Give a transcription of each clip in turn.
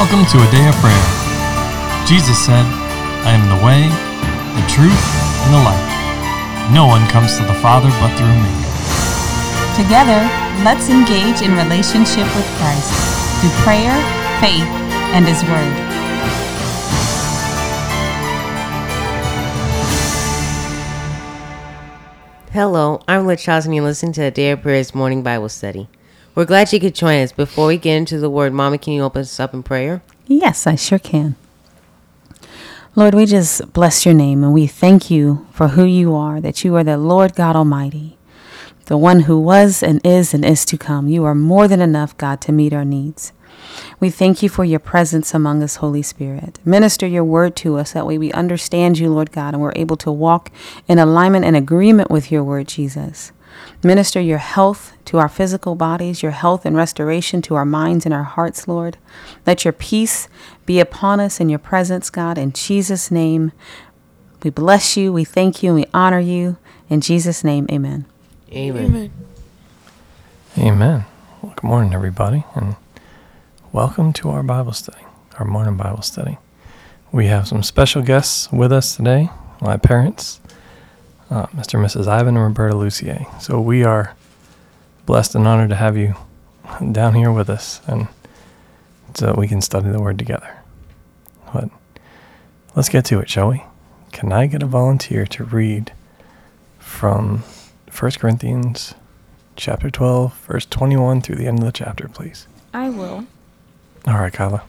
Welcome to a day of prayer. Jesus said, I am the way, the truth, and the life. No one comes to the Father but through me. Together, let's engage in relationship with Christ through prayer, faith, and His Word. Hello, I'm Liz Charles, and you're listening to a Day of Prayers morning Bible study. We're glad you could join us. Before we get into the Word, Mama, can you open us up in prayer? Yes, I sure can. Lord, we just bless your name and we thank you for who you are, that you are the Lord God Almighty, the one who was and is and is to come. You are more than enough, God, to meet our needs. We thank you for your presence among us, Holy Spirit. Minister your word to us. That way we understand you, Lord God, and we're able to walk in alignment and agreement with your word, Jesus. Minister your health to our physical bodies, your health and restoration to our minds and our hearts, Lord. Let your peace be upon us in your presence, God. In Jesus' name, we bless you, we thank you, and we honor you. In Jesus' name, amen. Amen. Amen. Well, good morning, everybody, and welcome to our Bible study, our morning Bible study. We have some special guests with us today, my parents, uh, Mr. and Mrs. Ivan and Roberta Lucier. So we are blessed and honored to have you down here with us, and so we can study the Word together. But let's get to it, shall we? Can I get a volunteer to read from 1 Corinthians chapter 12, verse 21 through the end of the chapter, please? I will. All right, Kyla.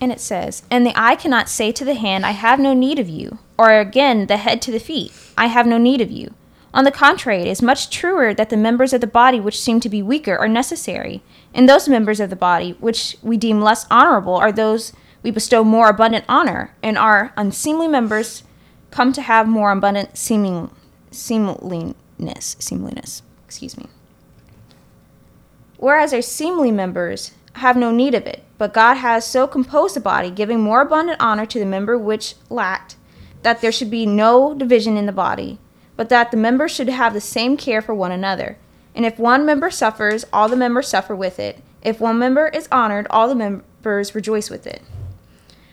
And it says, And the eye cannot say to the hand, I have no need of you, or again the head to the feet, I have no need of you. On the contrary, it is much truer that the members of the body which seem to be weaker are necessary, and those members of the body which we deem less honorable are those we bestow more abundant honor, and our unseemly members come to have more abundant seeming seemliness. Seemliness. Excuse me. Whereas our seemly members have no need of it, but God has so composed the body, giving more abundant honor to the member which lacked, that there should be no division in the body, but that the members should have the same care for one another. And if one member suffers, all the members suffer with it. If one member is honored, all the members rejoice with it.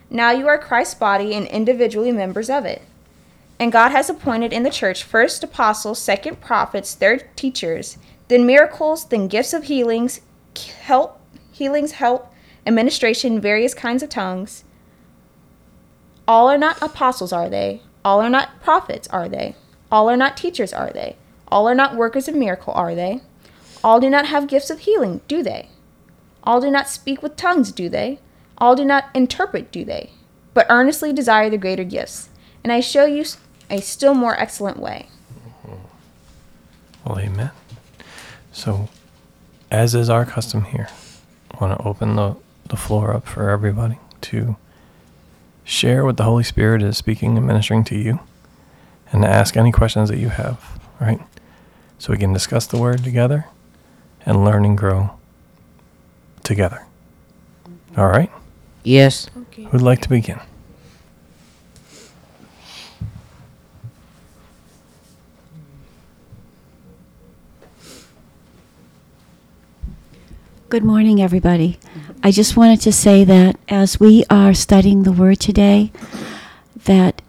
Now you are Christ's body and individually members of it. And God has appointed in the church first apostles, second prophets, third teachers, then miracles, then gifts of healings, help, healings, help, administration, various kinds of tongues. All are not apostles, are they? All are not prophets, are they? All are not teachers, are they? All are not workers of miracle, are they? All do not have gifts of healing, do they? All do not speak with tongues, do they? All do not interpret, do they? But earnestly desire the greater gifts. And I show you a still more excellent way. Well, amen. So, as is our custom here, I want to open the, the floor up for everybody to share what the Holy Spirit is speaking and ministering to you and to ask any questions that you have, right? So we can discuss the word together and learn and grow together. All right? Yes. Okay. Who'd like to begin? Good morning, everybody. I just wanted to say that as we are studying the Word today, that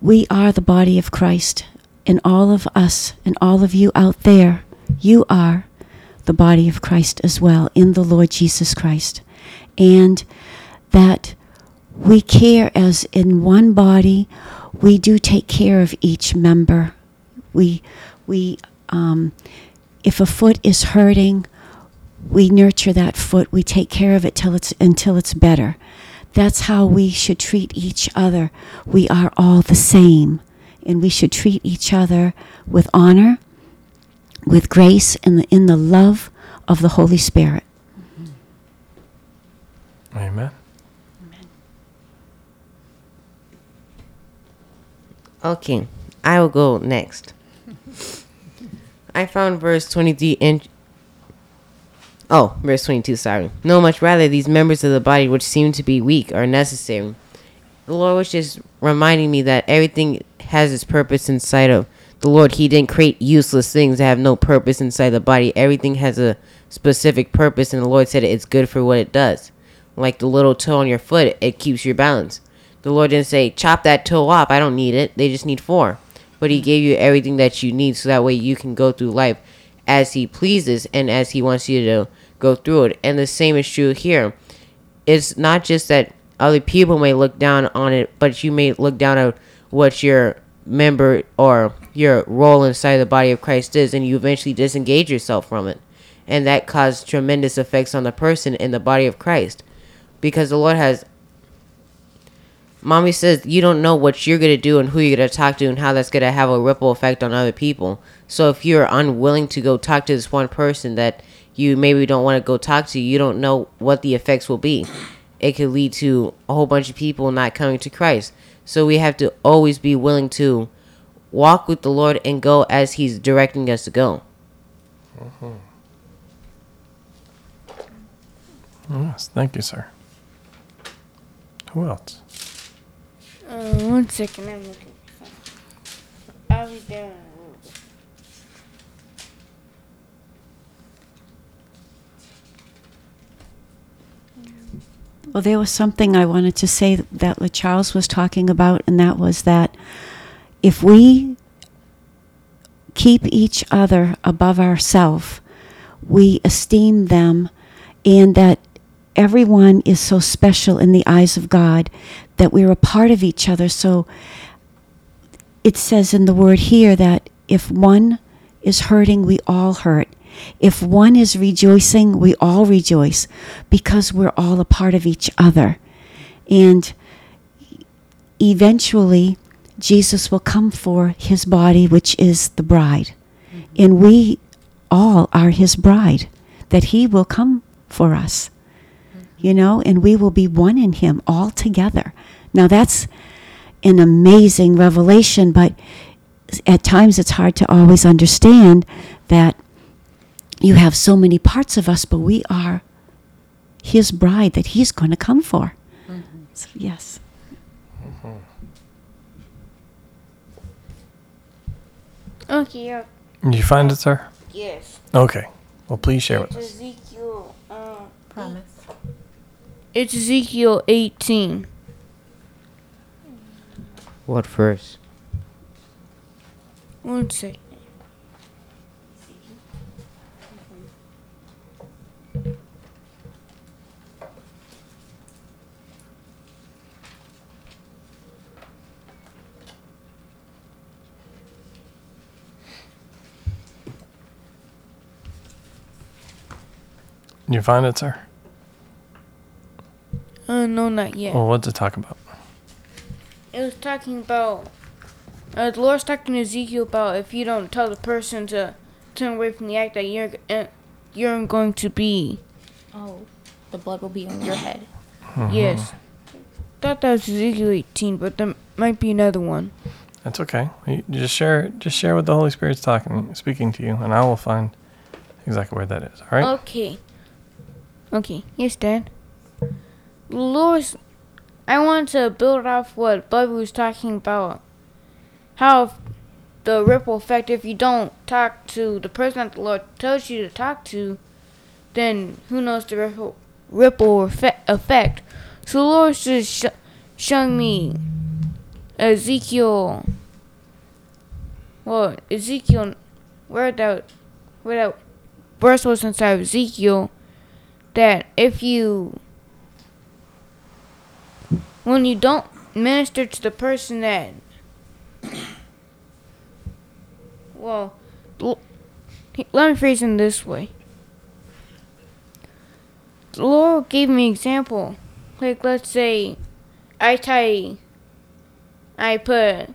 we are the body of Christ, and all of us and all of you out there, you are the body of Christ as well in the Lord Jesus Christ. And that we care as in one body, we do take care of each member. We, we, um, if a foot is hurting, we nurture that foot. We take care of it till it's until it's better. That's how we should treat each other. We are all the same, and we should treat each other with honor, with grace, and the, in the love of the Holy Spirit. Mm-hmm. Amen. Okay, I will go next. I found verse 23 in. Oh, verse 22, sorry. No, much rather, these members of the body which seem to be weak are necessary. The Lord was just reminding me that everything has its purpose inside of the Lord. He didn't create useless things that have no purpose inside the body. Everything has a specific purpose, and the Lord said it's good for what it does. like the little toe on your foot, it keeps your balance. The Lord didn't say, chop that toe off. I don't need it. They just need four. But He gave you everything that you need so that way you can go through life as He pleases and as He wants you to go through it. And the same is true here. It's not just that other people may look down on it, but you may look down at what your member or your role inside the body of Christ is, and you eventually disengage yourself from it. And that causes tremendous effects on the person in the body of Christ. Because the Lord has Mommy says you don't know what you're going to do and who you're going to talk to and how that's going to have a ripple effect on other people. So if you're unwilling to go talk to this one person that you maybe don't want to go talk to, you don't know what the effects will be. It could lead to a whole bunch of people not coming to Christ. So we have to always be willing to walk with the Lord and go as He's directing us to go. Yes, thank you, sir. Who else? Uh, one second, I'm looking for something. I'll be there in a little bit. Well, there was something I wanted to say that Charles was talking about, and that was that if we keep each other above ourselves, we esteem them, and that everyone is so special in the eyes of God that we're a part of each other. So it says in the word here that if one is hurting, we all hurt. If one is rejoicing, we all rejoice because we're all a part of each other. And eventually, Jesus will come for his body, which is the bride. Mm-hmm. And we all are his bride, that he will come for us, mm-hmm. you know, and we will be one in him all together. Now, that's an amazing revelation, but at times it's hard to always understand that you have so many parts of us, but we are his bride that he's going to come for. So, yes. Okay, yeah. Did you find it, sir? Yes. Okay. Well, please share with It's us. Ezekiel. Um, Promise. it's Ezekiel 18. What verse? One second. Did you find it, sir? Uh, no, not yet. Well, what's it talk about? It was talking about. Uh, the Lord's talking to Ezekiel about if you don't tell the person to turn away from the act that you're uh, you're going to be. Oh, the blood will be on your head. Yes. Thought that was Ezekiel 18, but there might be another one. That's okay. You you just share just share what the Holy Spirit's talking speaking to you, and I will find exactly where that is. All right. Okay. Okay. Yes, Dad. Lord's. I want to build off what Bubby was talking about. How the ripple effect, if you don't talk to the person that the Lord tells you to talk to, then who knows the ripple, ripple effect. So Lord's just sh- showing me Ezekiel. Well, Ezekiel, where that, where that verse was inside Ezekiel that if you when you don't minister to the person that well let me phrase it this way. The lord gave me example. Like let's say i tie i put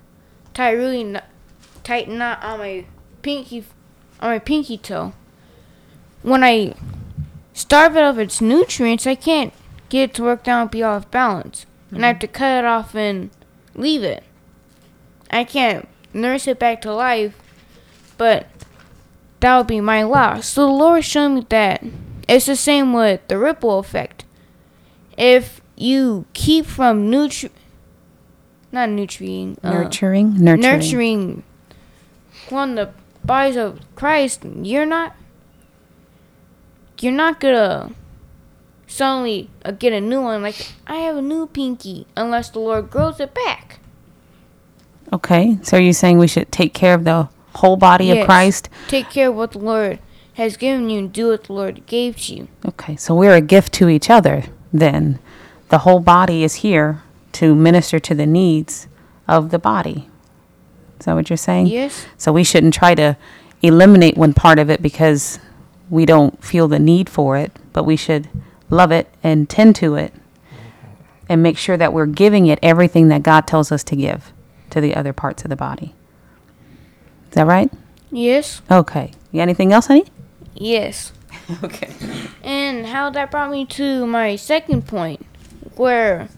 tie really kn- tight knot on my pinky on my pinky toe. When i starve it of its nutrients, I can't get it to work down and be off balance. And I have to cut it off and leave it. I can't nurse it back to life, but that would be my loss. So the Lord showed me that it's the same with the ripple effect. If you keep from nutri, not nutrient, uh, Nurturing, nurturing. nurturing one the bodies of Christ, you're not you're not gonna suddenly uh, get a new one. Like I have a new pinky, unless the Lord grows it back. Okay. So you're you saying we should take care of the whole body of Yes. Christ? Take care of what the Lord has given you and do what the Lord gave to you. Okay. So we're a gift to each other then. The whole body is here to minister to the needs of the body. Is that what you're saying? Yes. So we shouldn't try to eliminate one part of it because we don't feel the need for it, but we should love it and tend to it and make sure that we're giving it everything that God tells us to give to the other parts of the body. Is that right? Yes. Okay. You got anything else, honey? Yes. Okay. And how that brought me to my second point, where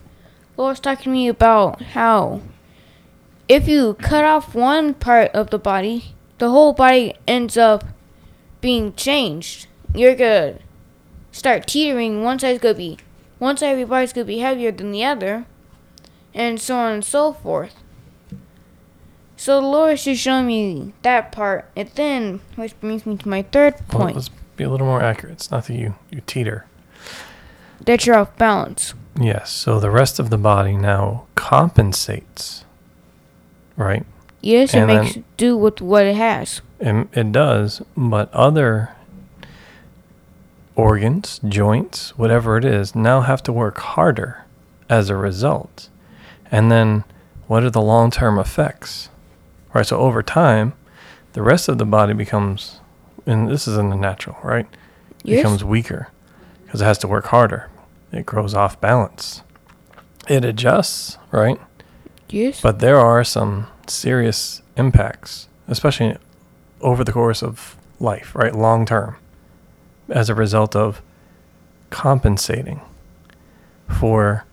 Lord's talking to me about how if you cut off one part of the body, the whole body ends up being changed. You're gonna start teetering. One side's gonna be, one side of your body's gonna be heavier than the other, and so on and so forth. So the Lord is just showing me that part, and then which brings me to my third Well, point. let's be a little more accurate. It's not that you, you teeter. that you're off balance. Yes. So the rest of the body now compensates, right? Yes, it makes do with what it has. It, it does, but other organs, joints, whatever it is, now have to work harder as a result. And then what are the long term effects? Right? So over time, the rest of the body becomes, and this is in the natural, right? Yes. Becomes weaker because it has to work harder. It grows off balance. It adjusts, right? Yes. But there are some serious impacts, especially over the course of life, right? Long term, as a result of compensating for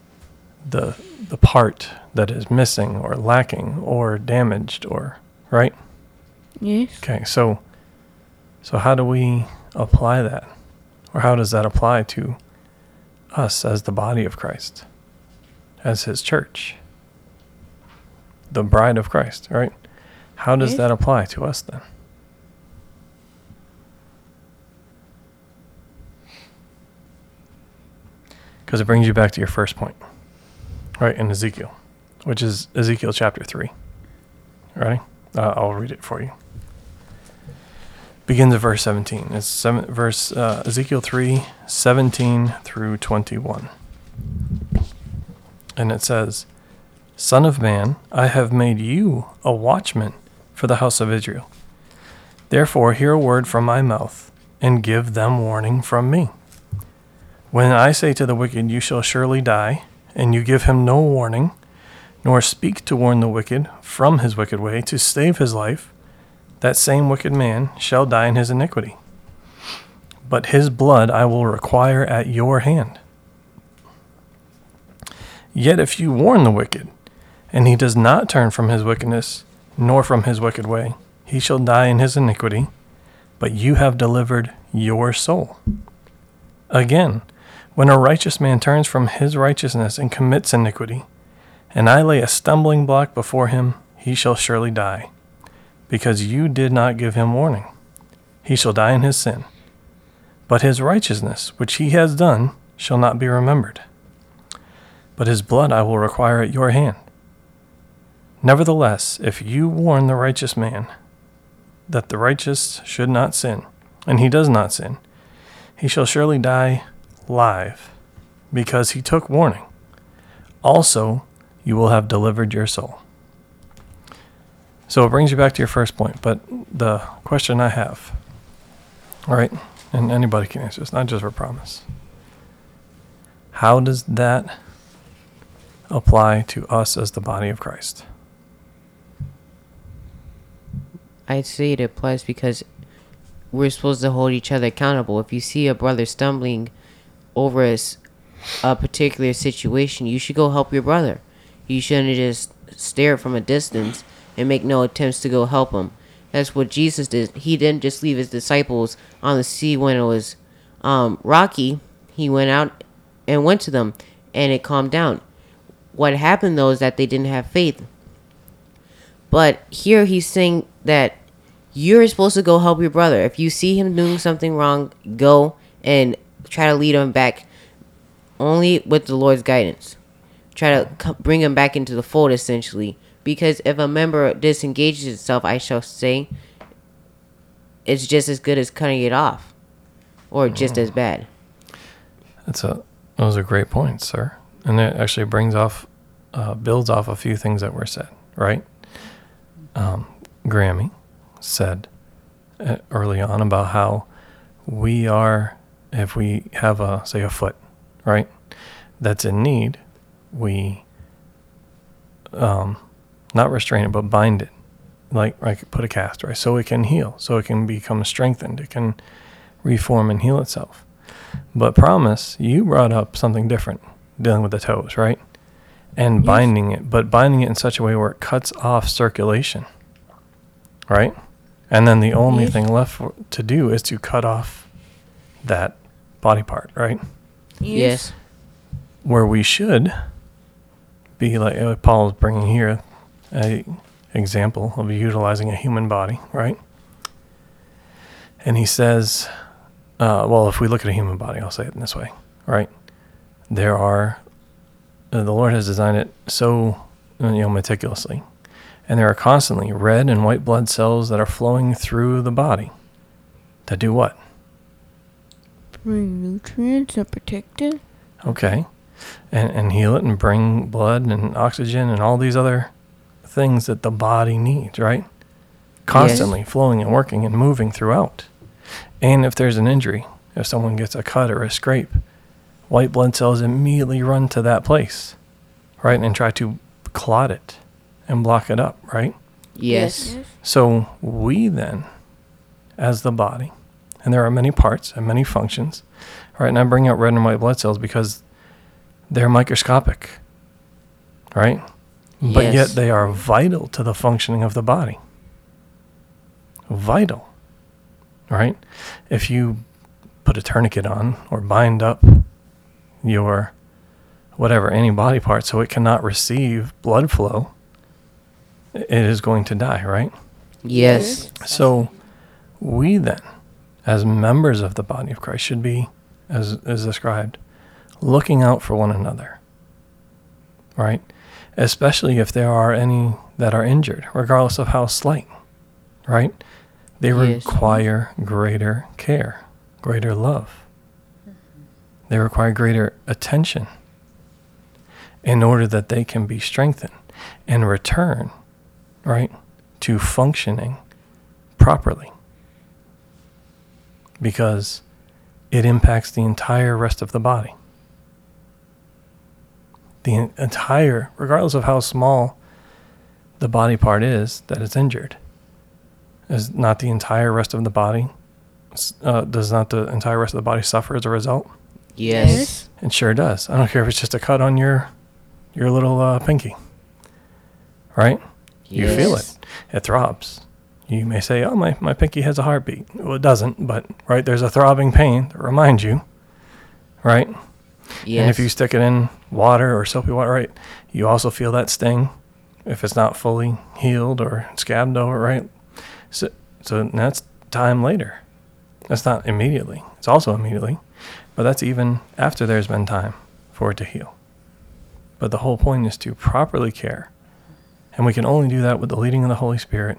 the the part that is missing or lacking or damaged or right? yes. Okay, so so how do we apply that? Or how does that apply to us as the body of Christ? As his church? The bride of Christ, right? How does Yes. that apply to us then? Because it brings you back to your first point, right? In Ezekiel, which is Ezekiel chapter 3. Ready? Uh, I'll read it for you begins at verse 17. It's seven, verse uh, Ezekiel 3, 17 through 21. And it says, Son of man, I have made you a watchman for the house of Israel. Therefore, hear a word from my mouth, and give them warning from me. When I say to the wicked, You shall surely die, and you give him no warning, nor speak to warn the wicked from his wicked way to save his life, that same wicked man shall die in his iniquity. But his blood I will require at your hand. Yet if you warn the wicked, and he does not turn from his wickedness, nor from his wicked way, he shall die in his iniquity, but you have delivered your soul. Again, when a righteous man turns from his righteousness and commits iniquity, and I lay a stumbling block before him, he shall surely die because you did not give him warning. He shall die in his sin. But his righteousness, which he has done, shall not be remembered. But his blood I will require at your hand. Nevertheless, if you warn the righteous man that the righteous should not sin, and he does not sin, he shall surely die live, because he took warning. Also, you will have delivered your soul. So it brings you back to your first point, but the question I have, all right, and anybody can answer this, not just for promise. How does that apply to us as the body of Christ? I'd say it applies because we're supposed to hold each other accountable. If you see a brother stumbling over a particular situation, you should go help your brother. You shouldn't just stare from a distance and make no attempts to go help him. That's what Jesus did. He didn't just leave his disciples on the sea when it was um, rocky. He went out and went to them, and it calmed down. What happened though is that they didn't have faith. But here he's saying that you're supposed to go help your brother. If you see him doing something wrong, go and try to lead them back only with the Lord's guidance. Try to bring them back into the fold, essentially. Because if a member disengages itself, I shall say, it's just as good as cutting it off, or just as bad. That's a those are great points, sir. And it actually brings off, uh, builds off a few things that were said, right? Um, Grammy said uh, early on about how we are, if we have a say a foot, right, that's in need, we um, not restrain it, but bind it, like like put a cast, right, so it can heal, so it can become strengthened, it can reform and heal itself. But promise, you brought up something different, dealing with the toes, right, and binding it, but binding it in such a way where it cuts off circulation, right, and then the only Yes. thing left for, to do is to cut off that body part, right? Yes. where we should be like uh, Paul is bringing here a example of utilizing a human body, right? And he says, uh, well, if we look at a human body, I'll say it in this way, right? There are uh, the Lord has designed it so uh, you know meticulously, and there are constantly red and white blood cells that are flowing through the body to do what? Bring nutrients and protect it. Okay. And and heal it and bring blood and oxygen and all these other things that the body needs, right? Constantly flowing and working and moving throughout. And if there's an injury, if someone gets a cut or a scrape, white blood cells immediately run to that place, right? And try to clot it and block it up, right? Yes. So we then, as the body, and there are many parts and many functions, right? And I bring out red and white blood cells because they're microscopic, right? Yes. But yet they are vital to the functioning of the body. Vital, right? If you put a tourniquet on or bind up your whatever, any body part so it cannot receive blood flow, it is going to die, right? Yes. So we then, as members of the body of Christ, should be, as is described, looking out for one another. Right? Especially if there are any that are injured, regardless of how slight. Right? They Yes. require greater care, greater love. They require greater attention in order that they can be strengthened and return, right, to functioning properly. Because it impacts the entire rest of the body. The entire, regardless of how small the body part is that is injured, is not the entire rest of the body, uh, does not the entire rest of the body suffer as a result? Yes. It sure does. I don't care if it's just a cut on your your little uh, pinky. Right? Yes. You feel it. It throbs. You may say, "Oh, my, my pinky has a heartbeat." Well, it doesn't, but right there's a throbbing pain that reminds you. Right? Yes. And if you stick it in water or soapy water, right, you also feel that sting if it's not fully healed or scabbed over, right? So, so that's time later. That's not immediately. It's also immediately, but that's even after there's been time for it to heal. But the whole point is to properly care. And we can only do that with the leading of the Holy Spirit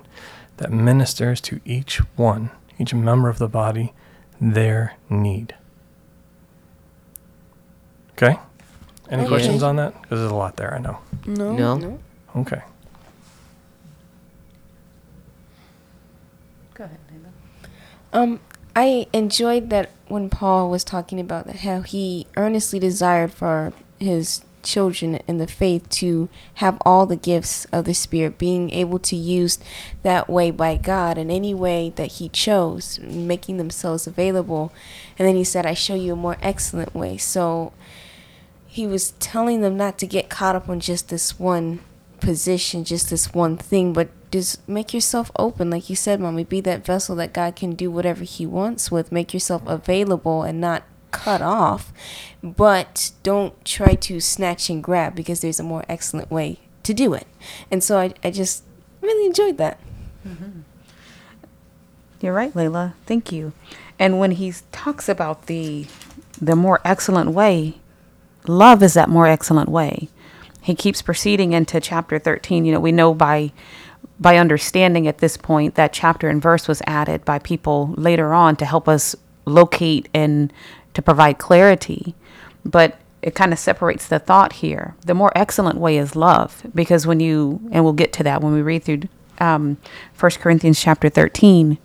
that ministers to each one, each member of the body, their need. Okay? Any Okay. questions on that? Because there's a lot there, I know. No. No. Okay. Go ahead, Layla. Um, I enjoyed that when Paul was talking about how he earnestly desired for his children in the faith to have all the gifts of the Spirit, being able to use that way by God in any way that He chose, making themselves available. And then He said, I show you a more excellent way. So He was telling them not to get caught up on just this one position, just this one thing, but just make yourself open. Like you said, mommy, be that vessel that God can do whatever He wants with. Make yourself available and not cut off, but don't try to snatch and grab because there's a more excellent way to do it. And so I, I just really enjoyed that. Mm-hmm. You're right, Layla. Thank you. And when he talks about the the more excellent way, love is that more excellent way. He keeps proceeding into chapter 13. You know, we know by by understanding at this point that chapter and verse was added by people later on to help us locate and to provide clarity. But it kind of separates the thought here. The more excellent way is love, because when you, and we'll get to that when we read through um, 1 Corinthians chapter 13,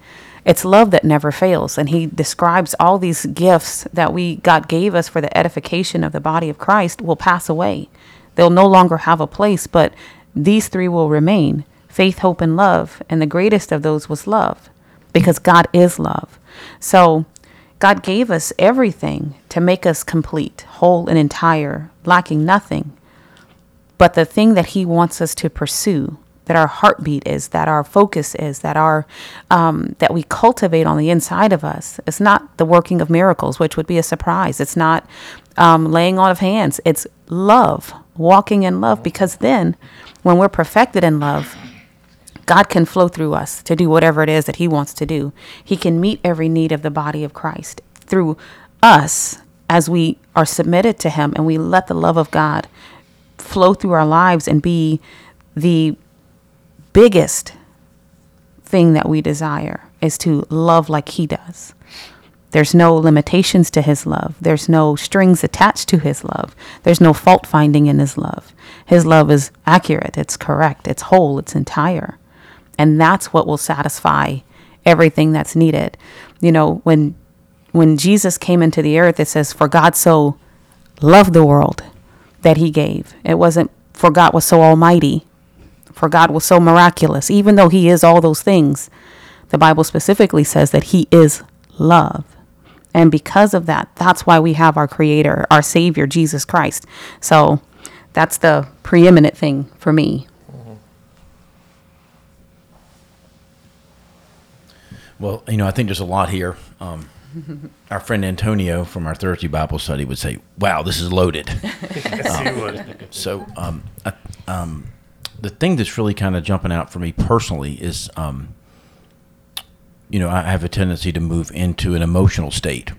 it's love that never fails. And he describes all these gifts that we God gave us for the edification of the body of Christ will pass away. They'll no longer have a place, but these three will remain faith, hope, and love. And the greatest of those was love, because God is love. So God gave us everything to make us complete, whole, and entire, lacking nothing. But the thing that He wants us to pursue, that our heartbeat is, that our focus is, that our um, that we cultivate on the inside of us, it's not the working of miracles, which would be a surprise. It's not um, laying on of hands. It's love, walking in love. Because then, when we're perfected in love, God can flow through us to do whatever it is that He wants to do. He can meet every need of the body of Christ through us as we are submitted to Him and we let the love of God flow through our lives and be the biggest thing that we desire is to love like He does. There's no limitations to His love, there's no strings attached to His love, there's no fault finding in His love. His love is accurate, it's correct, it's whole, it's entire. And that's what will satisfy everything that's needed. You know, when when Jesus came into the earth, it says, For God so loved the world that he gave. It wasn't for God was so almighty, for God was so miraculous. Even though he is all those things, the Bible specifically says that he is love. And because of that, that's why we have our creator, our savior, Jesus Christ. So that's the preeminent thing for me. Well, you know, I think there's a lot here. Um, our friend Antonio from our Thursday Bible study would say, "Wow, this is loaded." yes, he would. So, um, I, um, the thing that's really kind of jumping out for me personally is, um, you know, I have a tendency to move into an emotional state,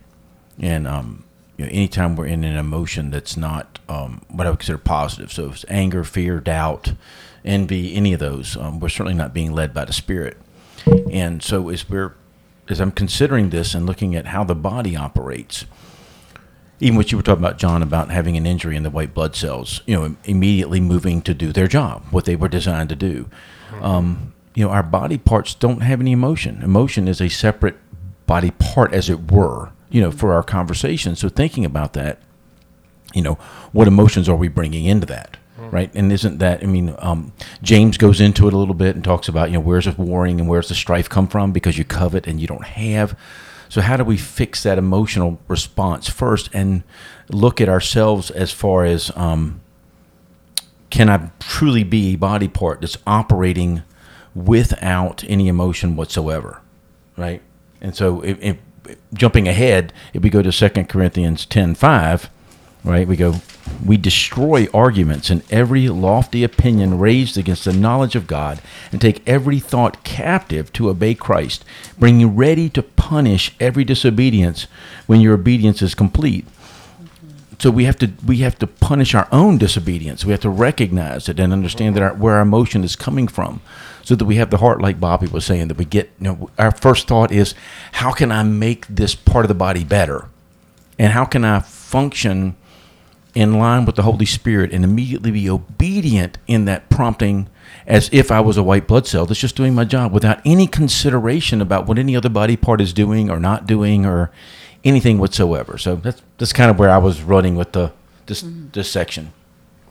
and um, you know, anytime we're in an emotion that's not um, what I would consider positive, so it's anger, fear, doubt, envy, any of those, um, we're certainly not being led by the Spirit. And so as we're as I'm considering this and looking at how the body operates, even what you were talking about, John, about having an injury in the white blood cells, you know, immediately moving to do their job, what they were designed to do. Um, you know, our body parts don't have any emotion. Emotion is a separate body part, as it were, you know, for our conversation. So thinking about that, you know, what emotions are we bringing into that? Right? And isn't that? I mean, um, James goes into it a little bit and talks about you know where's the warring and where's the strife come from because you covet and you don't have. So how do we fix that emotional response first and look at ourselves as far as um, can I truly be a body part that's operating without any emotion whatsoever, right? And so if, if jumping ahead, if we go to Second Corinthians ten five right? We go, we destroy arguments and every lofty opinion raised against the knowledge of God and take every thought captive to obey Christ, bringing ready to punish every disobedience when your obedience is complete. So we have to we have to punish our own disobedience. We have to recognize it and understand that our, where our emotion is coming from, so that we have the heart, like Bobby was saying, that we get. You know, our first thought is, how can I make this part of the body better, and how can I function in line with the Holy Spirit and immediately be obedient in that prompting as if I was a white blood cell that's just doing my job without any consideration about what any other body part is doing or not doing or anything whatsoever. So that's that's kind of where I was running with the this mm-hmm. this section.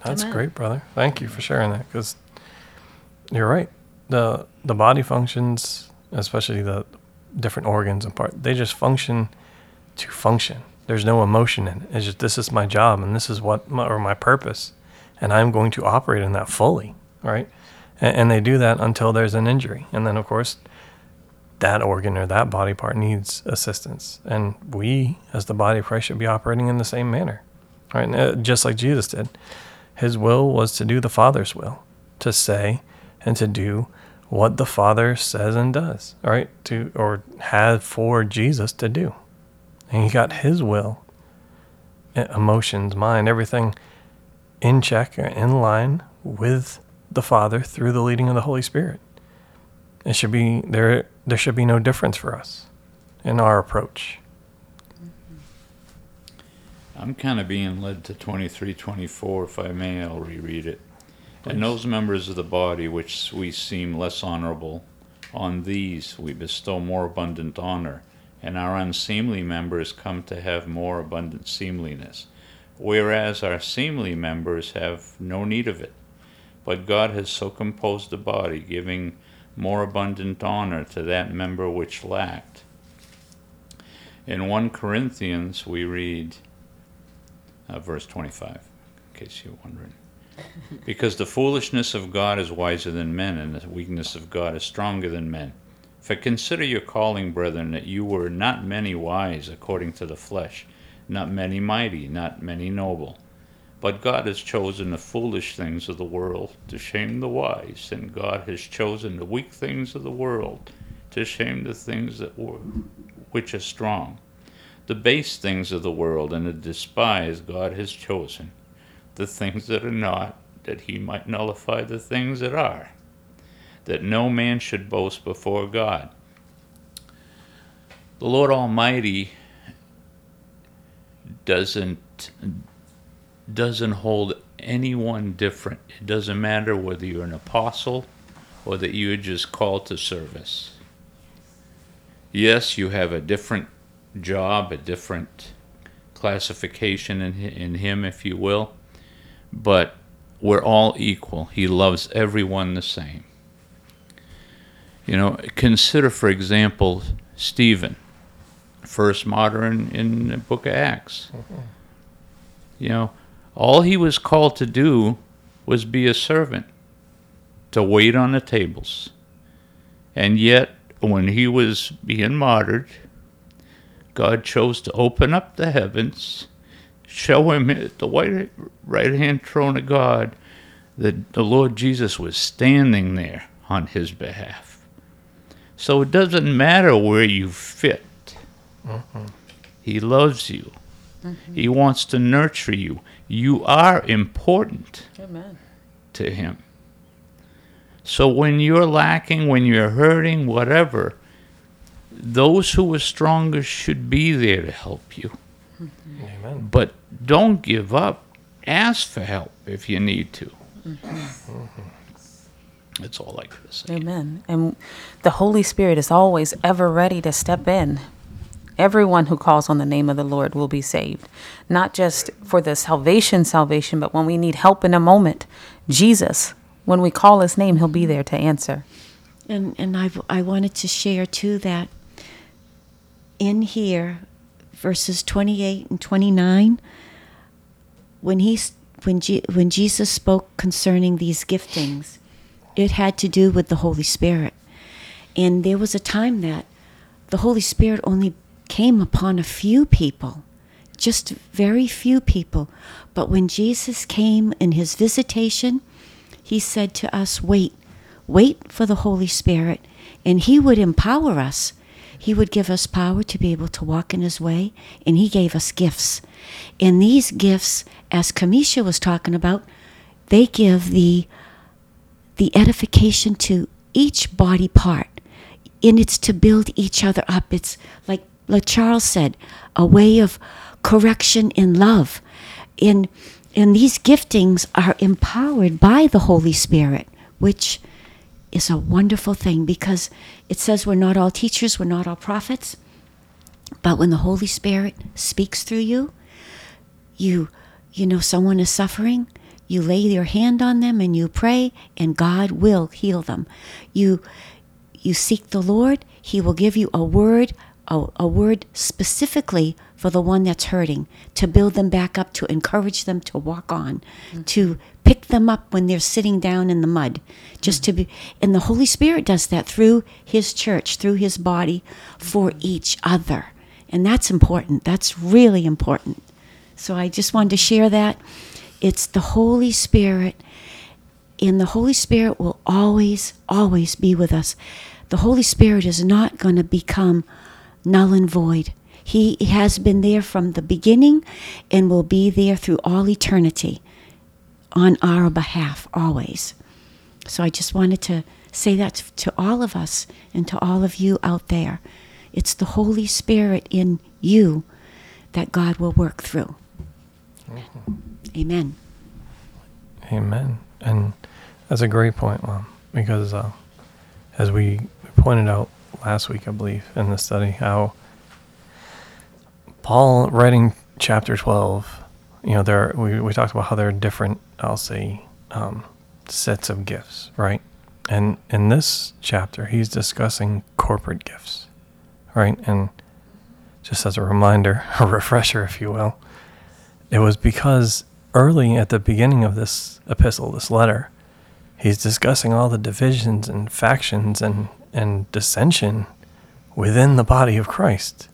That's Amen. great, brother. Thank you for sharing that because you're right. the The body functions, especially the different organs and part, they just function to function. There's no emotion in it. It's just this is my job and this is what my, or my purpose, and I'm going to operate in that fully, right? And, and they do that until there's an injury, and then of course that organ or that body part needs assistance, and we as the body of Christ should be operating in the same manner, right? And, uh, just like Jesus did. His will was to do the Father's will, to say and to do what the Father says and does, right? To or had for Jesus to do and he got his will e- emotions, mind, everything in check, or in line with the Father through the leading of the Holy Spirit. It should be there. There should be no difference for us in our approach. Mm-hmm. I'm kind of being led to 23, 24. If I may, I'll reread it. And those members of the body which we seem less honorable, on these we bestow more abundant honor, and our unseemly members come to have more abundant seemliness, whereas our seemly members have no need of it. But God has so composed the body, giving more abundant honor to that member which lacked. In 1 Corinthians, we read, uh, verse 25, in case you're wondering. Because the foolishness of God is wiser than men, and the weakness of God is stronger than men. For consider your calling, brethren, that you were not many wise according to the flesh, not many mighty, not many noble. But God has chosen the foolish things of the world to shame the wise, and God has chosen the weak things of the world to shame the things that were, which are strong. The base things of the world and the despised God has chosen, the things that are not, that he might nullify the things that are, that no man should boast before God. The Lord Almighty doesn't doesn't hold anyone different. It doesn't matter whether you're an apostle or that you're just called to service. Yes, you have a different job, a different classification in, in Him, if you will, but we're all equal. He loves everyone the same. You know, consider, for example, Stephen, first martyr in, the book of Acts. You know, all he was called to do was be a servant, to wait on the tables. And yet, when he was being martyred, God chose to open up the heavens, show him at the right, right hand throne of God that the Lord Jesus was standing there on his behalf. So it doesn't matter where you fit, mm-hmm. He loves you. Mm-hmm. He wants to nurture you. You are important Amen. to Him. So when you're lacking, when you're hurting, whatever, those who are stronger should be there to help you. Mm-hmm. Amen. But don't give up. Ask for help if you need to. That's all like gotta. Amen. And the Holy Spirit is always ever ready to step in. Everyone who calls on the name of the Lord will be saved. Not just for the salvation, salvation, but when we need help in a moment, Jesus, when we call his name, he'll be there to answer. And and I I wanted to share too that in here, verses twenty eight and twenty nine, when he when Je- when Jesus spoke concerning these giftings, it had to do with the Holy Spirit, and there was a time that the Holy Spirit only came upon a few people, just very few people. But when Jesus came in his visitation, he said to us, Wait, wait for the Holy Spirit, and he would empower us. He would give us power to be able to walk in his way, and he gave us gifts. And these gifts, as Kamisha was talking about, they give the the edification to each body part. And it's to build each other up. It's like, like Charles said, a way of correction in love. And, and these giftings are empowered by the Holy Spirit, which is a wonderful thing because it says we're not all teachers, we're not all prophets. But when the Holy Spirit speaks through you, you you know someone is suffering you lay your hand on them and you pray and god will heal them. You you seek the lord he will give you a word a, a word specifically for the one that's hurting to build them back up to encourage them to walk on mm. to pick them up when they're sitting down in the mud. Just to be and the holy spirit does that through his church through his body for mm. each other. And that's important. That's really important. So I just wanted to share that. It's the Holy Spirit, and the Holy Spirit will always, always be with us. The Holy Spirit is not going to become null and void. He has been there from the beginning and will be there through all eternity on our behalf always. So I just wanted to say that to all of us and to all of you out there. It's the Holy Spirit in you that God will work through. Mm-hmm. Amen. Amen. And that's a great point, Mom, because uh, as we pointed out last week, I believe, in the study, how Paul writing chapter 12, you know, there we, we talked about how there are different, I'll say, um, sets of gifts, right? And in this chapter, he's discussing corporate gifts, right? And just as a reminder, a refresher, if you will, it was because early at the beginning of this epistle, this letter, he's discussing all the divisions and factions and, and dissension within the body of Christ.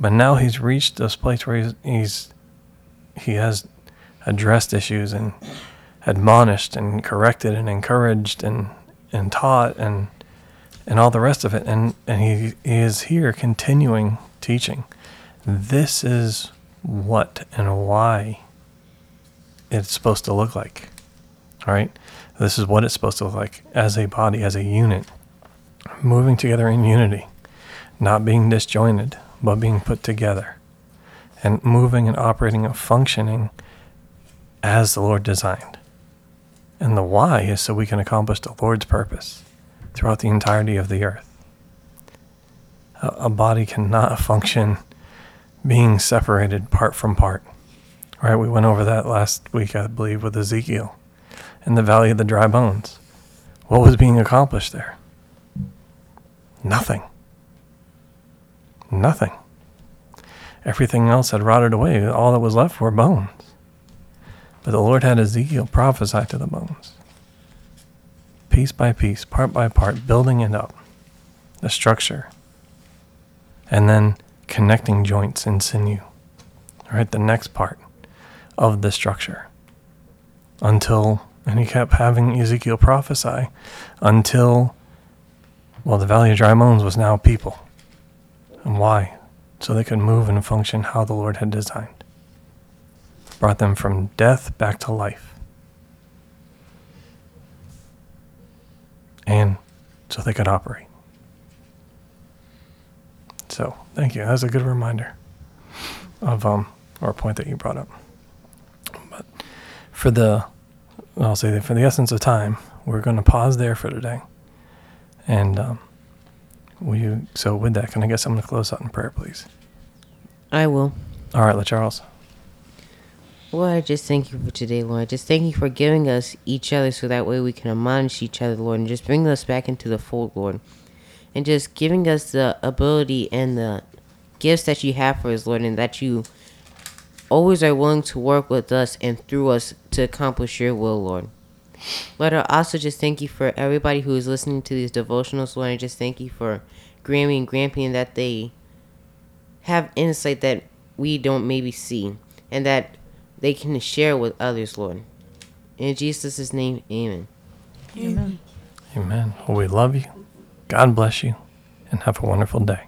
But now he's reached this place where he's, he's he has addressed issues and admonished and corrected and encouraged and, and taught and and all the rest of it. And and he, he is here continuing teaching. This is what and why it's supposed to look like. All right? This is what it's supposed to look like as a body, as a unit, moving together in unity, not being disjointed, but being put together, and moving and operating and functioning as the Lord designed. And the why is so we can accomplish the Lord's purpose throughout the entirety of the earth. A, a body cannot function being separated part from part. Right? We went over that last week, I believe, with Ezekiel in the valley of the dry bones. What was being accomplished there? Nothing. Nothing. Everything else had rotted away. All that was left were bones. But the Lord had Ezekiel prophesy to the bones, piece by piece, part by part, building it up, the structure, and then connecting joints and sinew. Right, the next part of the structure until, and he kept having Ezekiel prophesy until, well, the Valley of Dry Bones was now people. And why? So they could move and function how the Lord had designed. Brought them from death back to life. And so they could operate. So thank you. That's a good reminder of um, our point that you brought up. For the, I'll say that for the essence of time, we're going to pause there for today. And um, will you, so with that, can I get someone to close out in prayer, please? I will. All right, LaCharles. Lord, I just thank you for today, Lord. I just thank you for giving us each other so that way we can admonish each other, Lord, and just bring us back into the fold, Lord. And just giving us the ability and the gifts that you have for us, Lord, and that you always are willing to work with us and through us to accomplish your will, Lord. Lord, I also just thank you for everybody who is listening to these devotionals, Lord. I just thank you for Grammy and Grampy and that they have insight that we don't maybe see and that they can share with others, Lord. In Jesus' name, amen. Amen. Amen. Well, we love you. God bless you. And have a wonderful day.